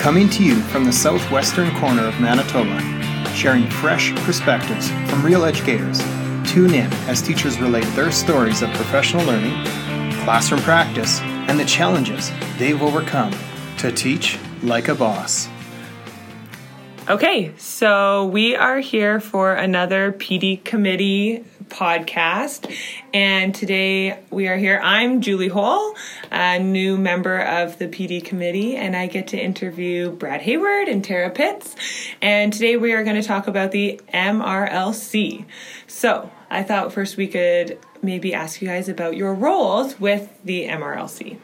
Coming to you from the southwestern corner of Manitoba, sharing fresh perspectives from real educators. Tune in as teachers relate their stories of professional learning, classroom practice, and the challenges they've overcome to teach like a boss. Okay, so we are here for another PD committee podcast. And today we are here. I'm Julie Hole, a new member of the PD committee, and I get to interview Brad Hayward and Tara Pitts. And today we are going to talk about the MRLC. So I thought first we could maybe ask you guys about your roles with the MRLC.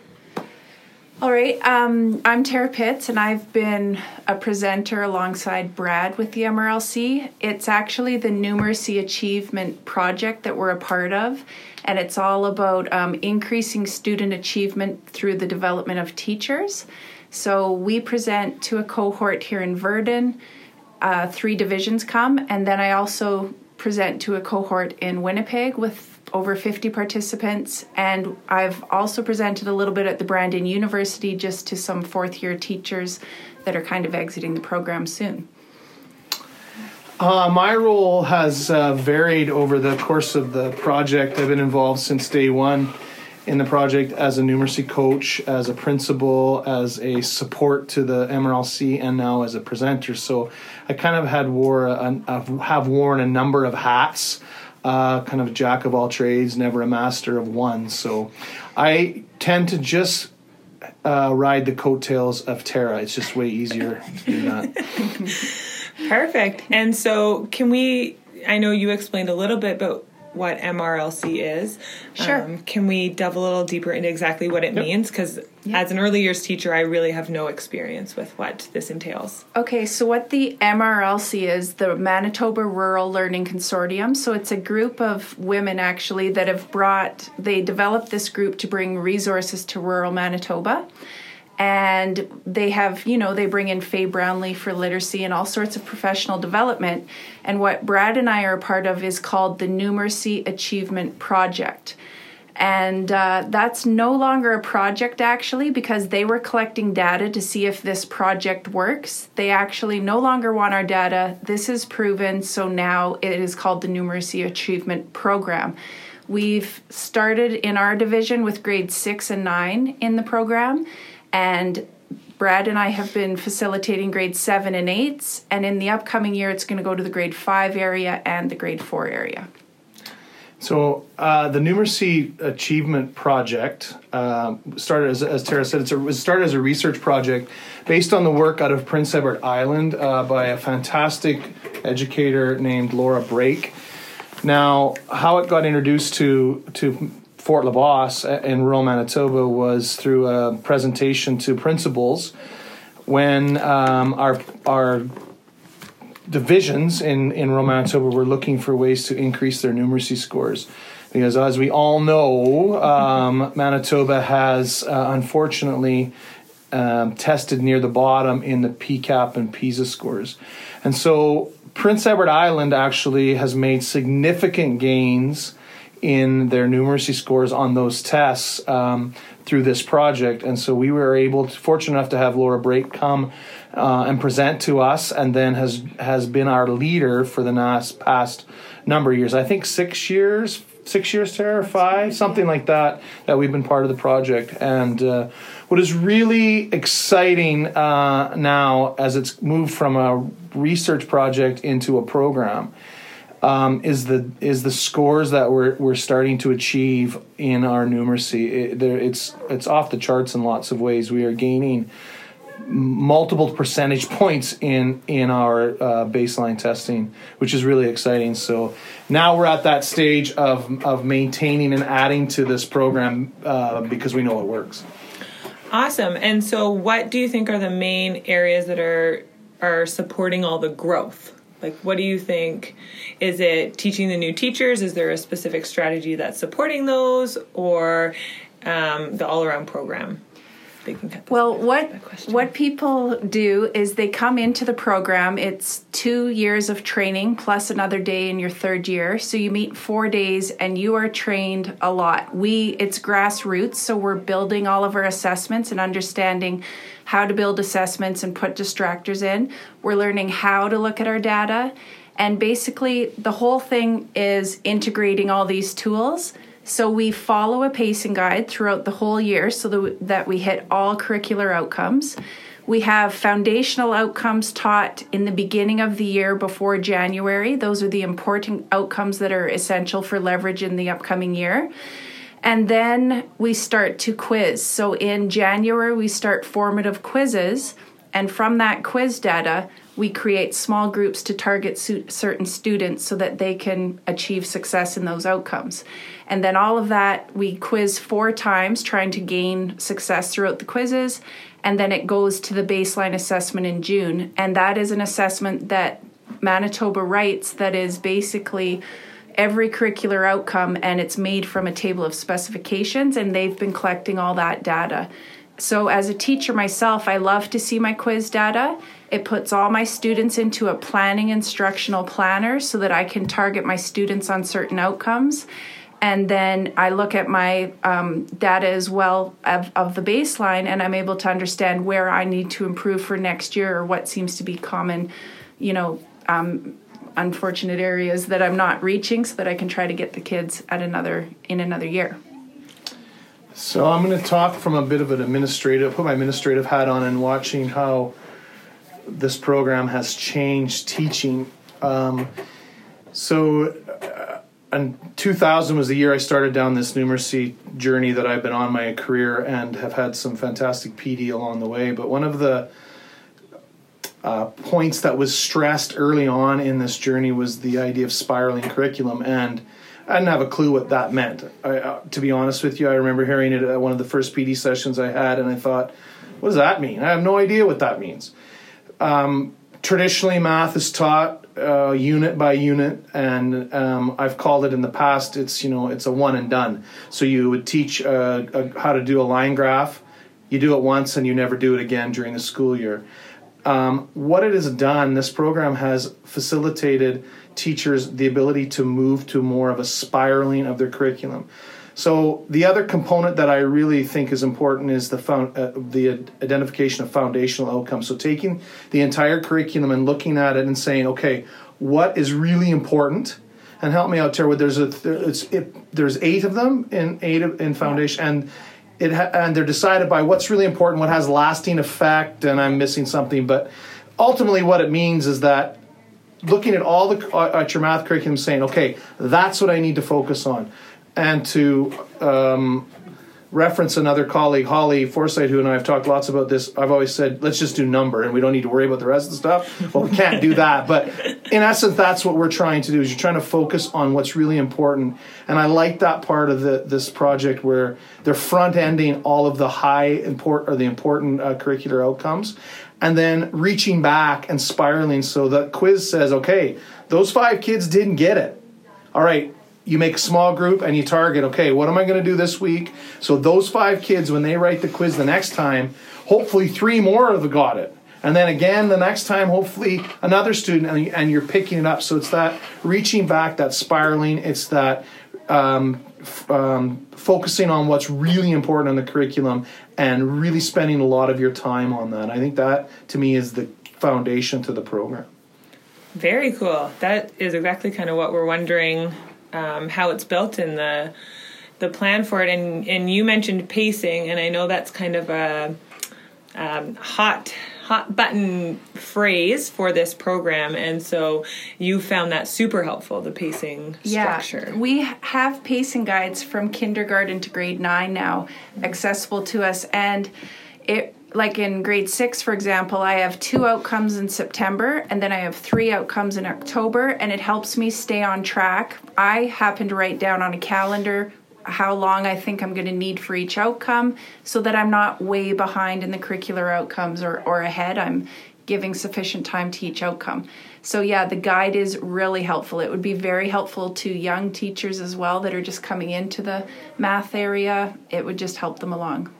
All right, um, I'm Tara Pitts, and I've been a presenter alongside Brad with the MRLC. It's actually the Numeracy Achievement Project that we're a part of, and it's all about um, increasing student achievement through the development of teachers. So we present to a cohort here in Virden. Uh, three divisions come, and then I also present to a cohort in Winnipeg with over 50 participants. And I've also presented a little bit at the Brandon University just to some fourth year teachers that are kind of exiting the program soon. Uh, my role has uh, varied over the course of the project. I've been involved since day one in the project as a numeracy coach, as a principal, as a support to the MRLC, and now as a presenter. So I kind of had wore a, a, have worn a number of hats uh, kind of jack of all trades, never a master of one. So I tend to just uh, ride the coattails of Tara. It's just way easier to do that. Perfect. And so, can we? I know you explained a little bit, but what MRLC is. Sure. Um, can we delve a little deeper into exactly what it yep. means? Because yep. as an early years teacher, I really have no experience with what this entails. Okay, so what the MRLC is, the Manitoba Rural Learning Consortium. So it's a group of women actually that have brought, they developed this group to bring resources to rural Manitoba and they have you know they bring in Faye Brownlie for literacy and all sorts of professional development. And what brad and i are a part of is called the numeracy achievement project. And uh, that's no longer a project actually because they were collecting data to see if this project works. They actually no longer want our data. This is proven so now it is called the numeracy achievement program. We've started in our division with grades six and nine in the program and Brad and I have been facilitating grade seven and eights, and in the upcoming year, it's going to go to the grade five area and the grade four area. So uh, the Numeracy Achievement Project uh, started, as, as, Tara said, it started as a research project based on the work out of Prince Edward Island uh, by a fantastic educator named Laura Brake. Now, how it got introduced to to Fort LaBosse in rural Manitoba was through a presentation to principals when um, our our divisions in, in rural Manitoba were looking for ways to increase their numeracy scores. Because as we all know, um, Manitoba has uh, unfortunately um, tested near the bottom in the PCAP and PISA scores. And so Prince Edward Island actually has made significant gains in their numeracy scores on those tests um, through this project. And so we were able, to, fortunate enough to have Laura Brake come uh, and present to us, and then has has been our leader for the last past number of years. I think six years, six years, Tara, five, something like that. That we've been part of the project, and uh, what is really exciting uh, now, as it's moved from a research project into a program um, is the is the scores that we're we're starting to achieve in our numeracy. It, it's it's off the charts in lots of ways. We are gaining multiple percentage points in in our uh, baseline testing, which is really exciting. So now we're at that stage of of maintaining and adding to this program uh, because we know it works. Awesome. And so, what do you think are the main areas that are are supporting all the growth? Like, what do you think? Is it teaching the new teachers? Is there a specific strategy that's supporting those, or um, the all around program? They can cut. Well, what what people do is they come into the program. It's two years of training plus another day in your third year. So you meet four days, and you are trained a lot. We it's grassroots, so we're building all of our assessments and understanding how to build assessments and put distractors in. We're learning how to look at our data, and basically the whole thing is integrating all these tools. So we follow a pacing guide throughout the whole year so that- we hit all curricular outcomes. We have foundational outcomes taught in the beginning of the year before January. Those are the important outcomes that are essential for leverage in the upcoming year. And then we start to quiz. So in January, we start formative quizzes. And from that quiz data, we create small groups to target certain students so that they can achieve success in those outcomes. And then all of that, we quiz four times, trying to gain success throughout the quizzes. And then it goes to the baseline assessment in June. And that is an assessment that Manitoba writes that is basically every curricular outcome and it's made from a table of specifications and they've been collecting all that data. So as a teacher myself, I love to see my quiz data. It puts all my students into a planning instructional planner so that I can target my students on certain outcomes. And then I look at my um, data as well of, of the baseline, and I'm able to understand where I need to improve for next year or what seems to be common, you know, um, unfortunate areas that I'm not reaching so that I can try to get the kids at another in another year. So I'm going to talk from a bit of an administrative, put my administrative hat on, and watching how this program has changed teaching. Um, so, uh, and 2000 was the year I started down this numeracy journey that I've been on my career and have had some fantastic PD along the way. But one of the uh, points that was stressed early on in this journey was the idea of spiraling curriculum and I didn't have a clue what that meant. I, uh, to be honest with you, I remember hearing it at one of the first PD sessions I had, and I thought, "What does that mean?" I have no idea what that means. Um, traditionally, math is taught uh, unit by unit, and um, I've called it in the past. It's you know it's a one and done. So you would teach uh, a, how to do a line graph. You do it once, and you never do it again during the school year. Um, what it has done, this program has facilitated teachers the ability to move to more of a spiraling of their curriculum. So the other component that I really think is important is the found, uh, the identification of foundational outcomes. So taking the entire curriculum and looking at it and saying, okay, what is really important? And help me out, Terwood. There's a there, it's, it, there's eight of them in eight of, in foundation, and it ha- and they're decided by what's really important, what has lasting effect, and I'm missing something. But ultimately, what it means is that looking at all the uh, at your math curriculum, saying, okay, that's what I need to focus on, and to um, reference another colleague, Holly Forsyth, who and I have talked lots about this. I've always said, let's just do number, and we don't need to worry about the rest of the stuff. Well, we can't do that, but in essence, that's what we're trying to do. Is you're trying to focus on what's really important, and I like that part of the this project where they're front ending all of the high import or the important uh, curricular outcomes, and then reaching back and spiraling. So the quiz says, okay, those five kids didn't get it. All right, you make a small group and you target, okay, what am I going to do this week? So those five kids, when they write the quiz the next time, hopefully three more of have got it. And then again, the next time, hopefully another student, and, you're picking it up. So it's that reaching back, that spiraling, it's that um, um, focusing on what's really important in the curriculum and really spending a lot of your time on that. I think that, to me, is the foundation to the program. Very cool. That is exactly kind of what we're wondering um, how it's built in the the plan for it. And and you mentioned pacing, and I know that's kind of a um, hot hot button phrase for this program. And so you found that super helpful. The pacing structure. Yeah, we have pacing guides from kindergarten to grade nine now accessible to us, and it like in grade six, for example, I have two outcomes in September and then I have three outcomes in October, and it helps me stay on track. I happen to write down on a calendar how long I think I'm going to need for each outcome so that I'm not way behind in the curricular outcomes or, or ahead. I'm giving sufficient time to each outcome. So, yeah, the guide is really helpful. It would be very helpful to young teachers as well that are just coming into the math area. It would just help them along.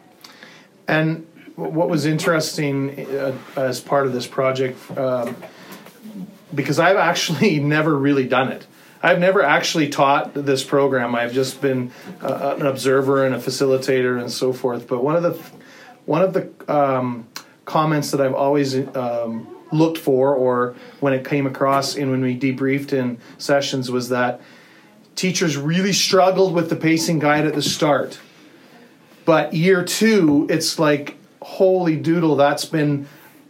And what was interesting uh, as part of this project, um, because I've actually never really done it. I've never actually taught this program. I've just been uh, an observer and a facilitator and so forth. But one of the one of the um, comments that I've always um, looked for, or when it came across in when we debriefed in sessions, was that teachers really struggled with the pacing guide at the start. But year two, it's like holy doodle, that's been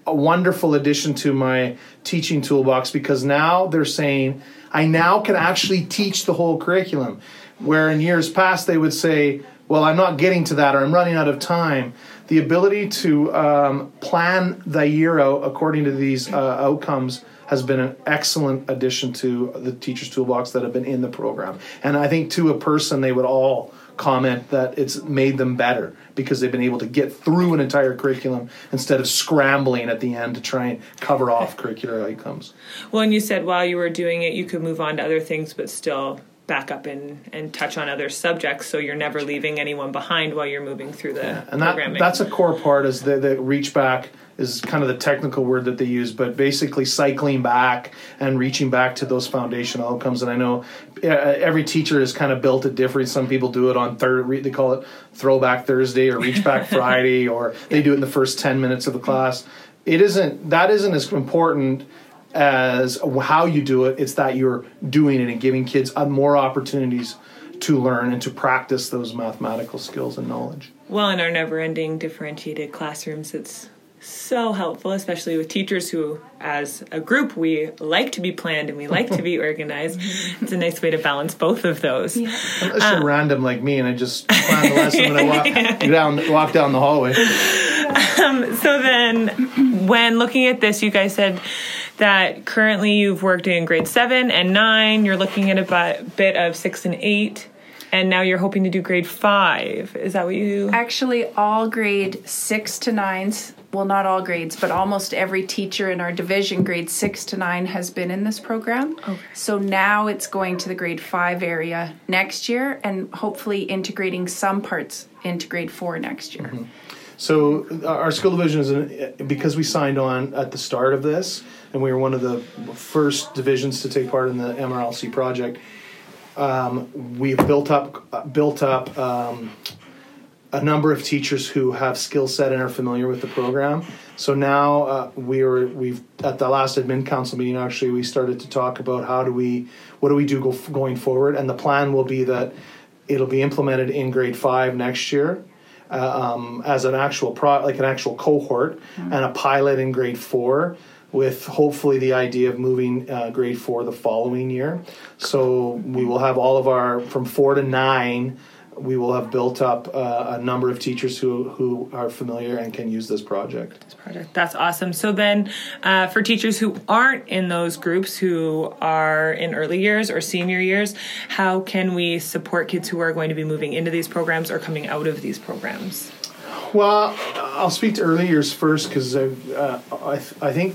a wonderful addition to my teaching toolbox because now they're saying I now can actually teach the whole curriculum. Where in years past they would say, well, I'm not getting to that or I'm running out of time. The ability to um, plan the year out according to these uh, outcomes has been an excellent addition to the teacher's toolbox that have been in the program. And I think to a person, they would all comment that it's made them better because they've been able to get through an entire curriculum instead of scrambling at the end to try and cover off curricular outcomes. Well, and you said while you were doing it, you could move on to other things, but still back up and, and touch on other subjects so you're never leaving anyone behind while you're moving through the yeah, and programming. That, that's a core part is the, the reach back is kind of the technical word that they use, but basically cycling back and reaching back to those foundational outcomes. And I know uh, every teacher is kind of built it different. Some people do it on third, they call it Throwback Thursday or Reach Back Friday, or they do it in the first ten minutes of the class. It isn't that isn't as important as how you do it. It's that you're doing it and giving kids more opportunities to learn and to practice those mathematical skills and knowledge. Well, in our never-ending differentiated classrooms, it's so helpful, especially with teachers who, as a group, we like to be planned and we like to be organized. It's a nice way to balance both of those. Yeah. Unless you're uh, random like me and I just plan the lesson when I walk down walk down the hallway. Um, so then, when looking at this, you guys said that currently you've worked in grade seven and nine. You're looking at a bit of six and eight and now you're hoping to do grade five. Is that what you? Actually, all grade six to nines. Well, not all grades, but almost every teacher in our division, grade six to nine, has been in this program. Okay. So now it's going to the grade five area next year, and hopefully integrating some parts into grade four next year. Mm-hmm. So uh, our school division is because we signed on at the start of this, and we were one of the first divisions to take part in the MRLC project um, we've built up built up um, a number of teachers who have skill set and are familiar with the program. So now uh, we are we've at the last admin council meeting actually we started to talk about how do we what do we do go, going forward, and the plan will be that it'll be implemented in grade five next year. Uh, um, as an actual pro like an actual cohort mm-hmm. and a pilot in grade four with hopefully the idea of moving uh, grade four the following year. So we will have all of our from four to nine. We will have built up uh, a number of teachers who who are familiar and can use this project. This project, that's awesome. So then, uh, for teachers who aren't in those groups, who are in early years or senior years, how can we support kids who are going to be moving into these programs or coming out of these programs? Well, I'll speak to early years first because uh, I, I think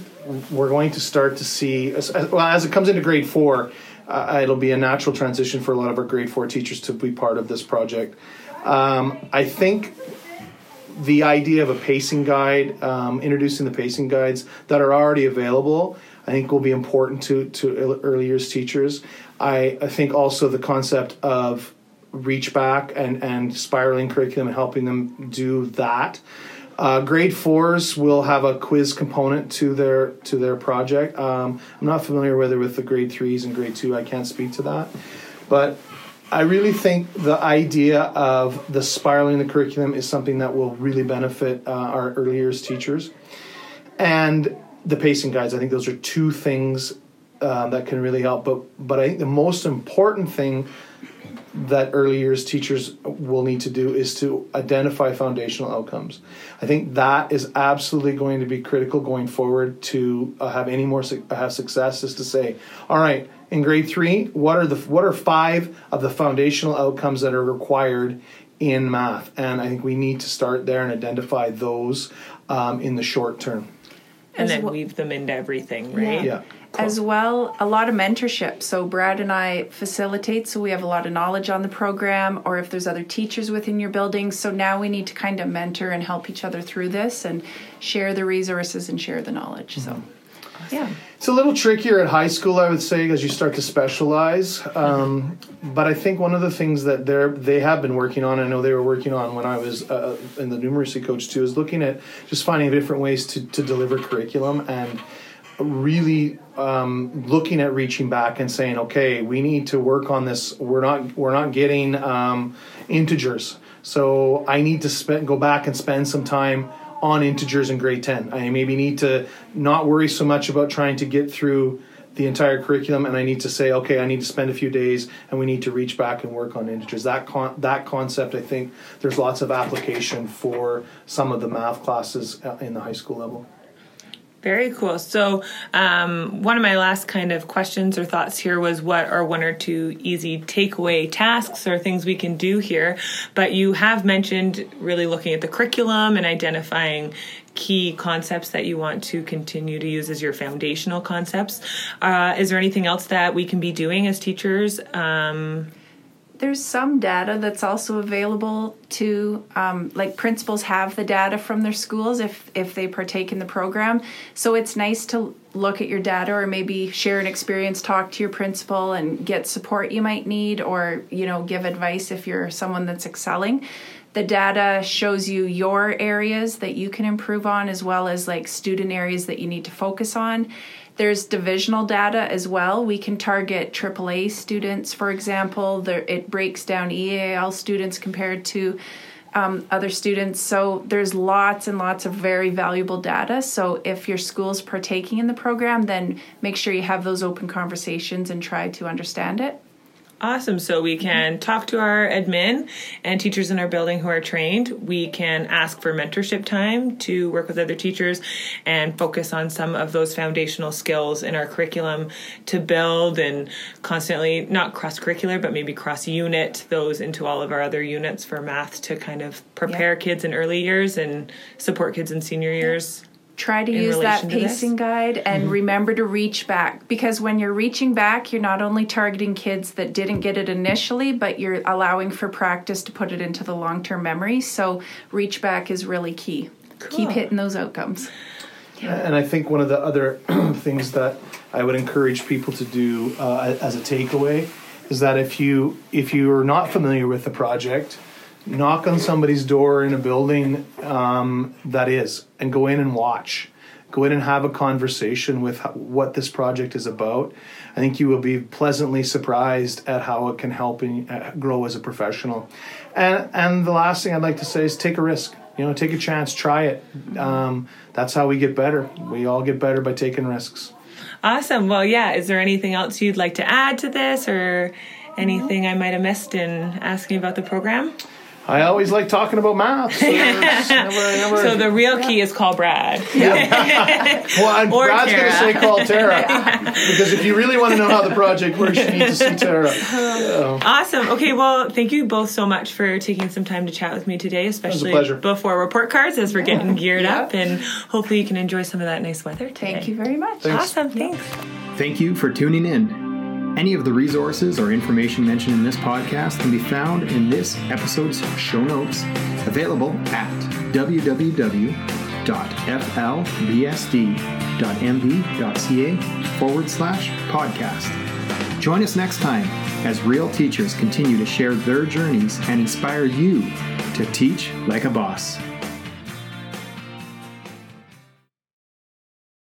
we're going to start to see, as, well, as it comes into grade four, uh, it'll be a natural transition for a lot of our grade four teachers to be part of this project. Um, I think the idea of a pacing guide, um, introducing the pacing guides that are already available, I think will be important to, to early years teachers. I, I think also the concept of reach back and, and spiraling curriculum and helping them do that uh, grade fours will have a quiz component to their to their project. Um, I'm not familiar whether with the grade threes and grade two. I can't speak to that, but I really think the idea of the spiraling the curriculum is something that will really benefit uh, our early years teachers, and the pacing guides. I think those are two things uh, that can really help. But but I think the most important thing that early years teachers will need to do is to identify foundational outcomes. I think that is absolutely going to be critical going forward to uh, have any more su- have success. Is to say, all right, in grade three, what are the what are five of the foundational outcomes that are required in math? And I think we need to start there and identify those um, in the short term and then weave them into everything, right? Yeah. As well a lot of mentorship so brad and i facilitate so we have a lot of knowledge on the program or if there's other teachers within your building so now we need to kind of mentor and help each other through this and share the resources and share the knowledge so Mm-hmm. yeah It's a little trickier at high school, I would say, as you start to specialize. Um, but I think one of the things that they're they have been working on, I know they were working on when I was uh, in the numeracy coach too, is looking at just finding different ways to, to deliver curriculum and really um, looking at reaching back and saying, okay, we need to work on this. We're not we're not getting um, integers, so I need to spend go back and spend some time on integers in grade 10. I maybe need to not worry so much about trying to get through the entire curriculum and I need to say okay I need to spend a few days and we need to reach back and work on integers that con- that concept I think there's lots of application for some of the math classes uh, in the high school level Very cool. So, um, one of my last kind of questions or thoughts here was what are one or two easy takeaway tasks or things we can do here? But you have mentioned really looking at the curriculum and identifying key concepts that you want to continue to use as your foundational concepts. Uh, is there anything else that we can be doing as teachers? Um, there's some data that's also available to um, like principals have the data from their schools if if they partake in the program. So it's nice to look at your data or maybe share an experience talk to your principal and get support you might need or you know give advice if you're someone that's excelling. The data shows you your areas that you can improve on as well as like student areas that you need to focus on there's divisional data as well. We can target AAA students, for example. There, it breaks down EAL students compared to um, other students. So there's lots and lots of very valuable data. So if your school's partaking in the program, then make sure you have those open conversations and try to understand it. Awesome. So we mm-hmm. can talk to our admin and teachers in our building who are trained. We can ask for mentorship time to work with other teachers and focus on some of those foundational skills in our curriculum to build and constantly, not cross curricular, but maybe cross unit those into all of our other units for math to kind of prepare Yeah. kids in early years and support kids in senior years. Try to in use that relation to this? pacing guide and remember to reach back. Because when you're reaching back you're not only targeting kids that didn't get it initially but you're allowing for practice to put it into the long-term memory. So reach back is really key. Keep hitting those outcomes. And I think one of the other things that I would encourage people to do uh, as a takeaway is that if you if you are not familiar with the project, knock on somebody's door in a building um, that is, and go in and watch. Go in and have a conversation with what this project is about. I think you will be pleasantly surprised at how it can help in, uh, grow as a professional. And and the last thing I'd like to say is take a risk. You know, take a chance, try it. Um, that's how we get better. We all get better by taking risks. Awesome. Well, yeah. Is there anything else you'd like to add to this or anything I might have missed in asking about the program? I always like talking about math. So, never, never, So the real key is call Brad. well, and or Brad's going to say call Tara because if you really want to know how the project works, you need to see Tara. Awesome. Okay, well, thank you both so much for taking some time to chat with me today, especially before report cards as we're getting geared up and hopefully you can enjoy some of that nice weather today. thank you very much Thanks. Awesome. Thanks. Thank you for tuning in. Any of the resources or information mentioned in this podcast can be found in this episode's show notes, available at www.flbsd.mb.ca forward slash podcast. Join us next time as real teachers continue to share their journeys and inspire you to teach like a boss.